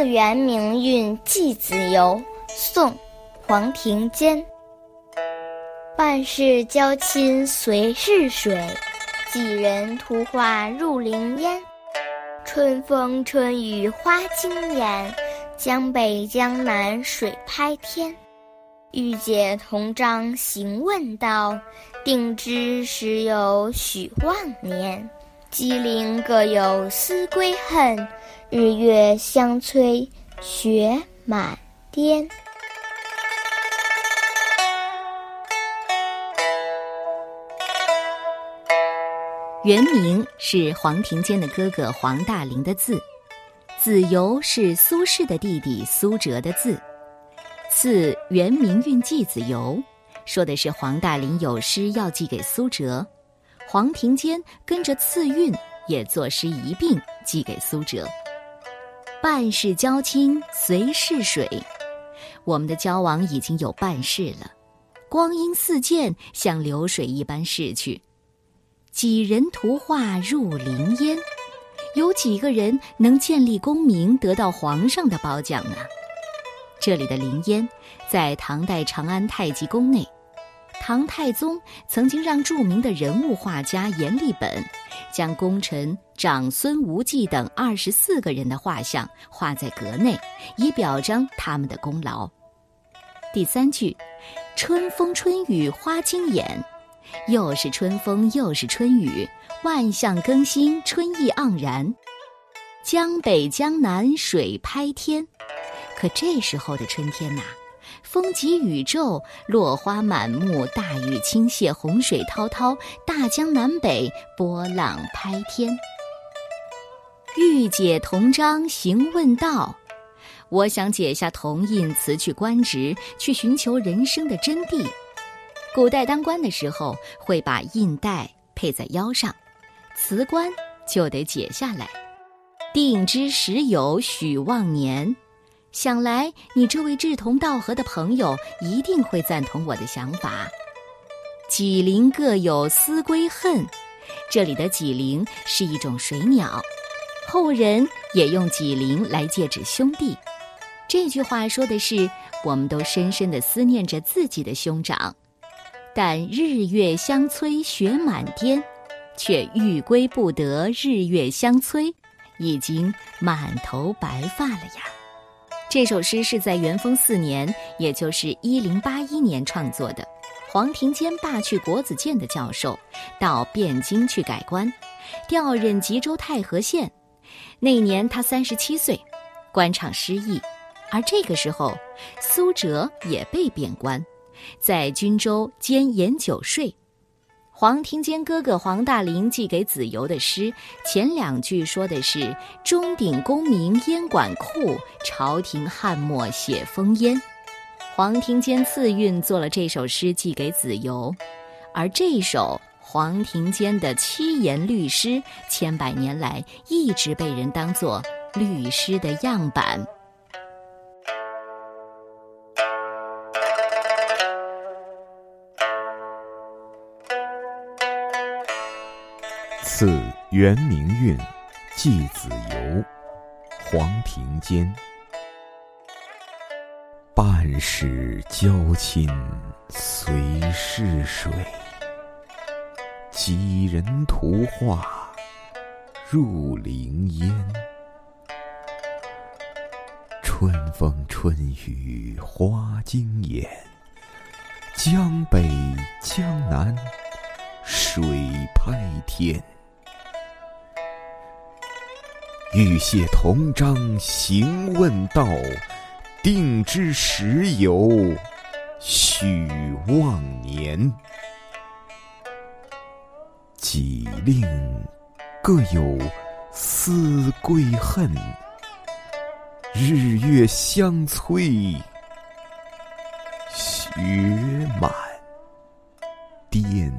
次元明韵寄子游，宋·黄庭坚。半世交亲随逝水，几人图画入林烟。春风春雨花惊艳，江北江南水拍天。欲解同章行问道，定知时有许望年。鸡零各有思归恨，日月相催雪满天。原名是黄庭坚的哥哥黄大林的字，子由是苏轼的弟弟苏辙的字。赐原名运寄子由，说的是黄大林有诗要寄给苏辙。黄庭坚跟着赐韵，也作诗一并寄给苏辙。半世交亲随逝水，我们的交往已经有半世了，光阴似箭，像流水一般逝去。几人图画入林烟，有几个人能建立功名，得到皇上的褒奖呢？这里的林烟，在唐代长安太极宫内。唐太宗曾经让著名的人物画家阎立本，将功臣长孙无忌等二十四个人的画像画在阁内，以表彰他们的功劳。第三句，春风春雨花惊眼，又是春风又是春雨，万象更新，春意盎然。江北江南水拍天，可这时候的春天呐。风急雨骤，落花满目，大雨倾泻，洪水滔滔，大江南北，波浪拍天。欲解同章行问道，我想解下铜印，辞去官职，去寻求人生的真谛。古代当官的时候，会把印带配在腰上，辞官就得解下来。定知时有许忘年。想来，你这位志同道合的朋友一定会赞同我的想法。几灵各有思归恨，这里的几灵是一种水鸟，后人也用几灵来借指兄弟。这句话说的是，我们都深深的思念着自己的兄长，但日月相催雪满天，却欲归不得，日月相催，已经满头白发了呀。这首诗是在元丰四年，也就是一零八一年创作的。黄庭坚罢去国子监的教授，到汴京去改官，调任吉州太和县。那年他三十七岁，官场失意。而这个时候，苏辙也被贬官，在军州兼盐酒税。黄庭坚哥哥黄大林寄给子由的诗，前两句说的是“钟鼎功名烟馆库，朝廷翰墨写烽烟”。黄庭坚赐韵做了这首诗寄给子由，而这首黄庭坚的七言律诗，千百年来一直被人当作律诗的样板。赐元明运，寄子由，黄庭坚。半世交亲随逝水，几人图画入林烟。春风春雨花惊眼，江北江南水拍天。欲谢同章行问道，定知时有许忘年。几令各有思归恨，日月相催雪满天。